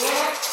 Yeah.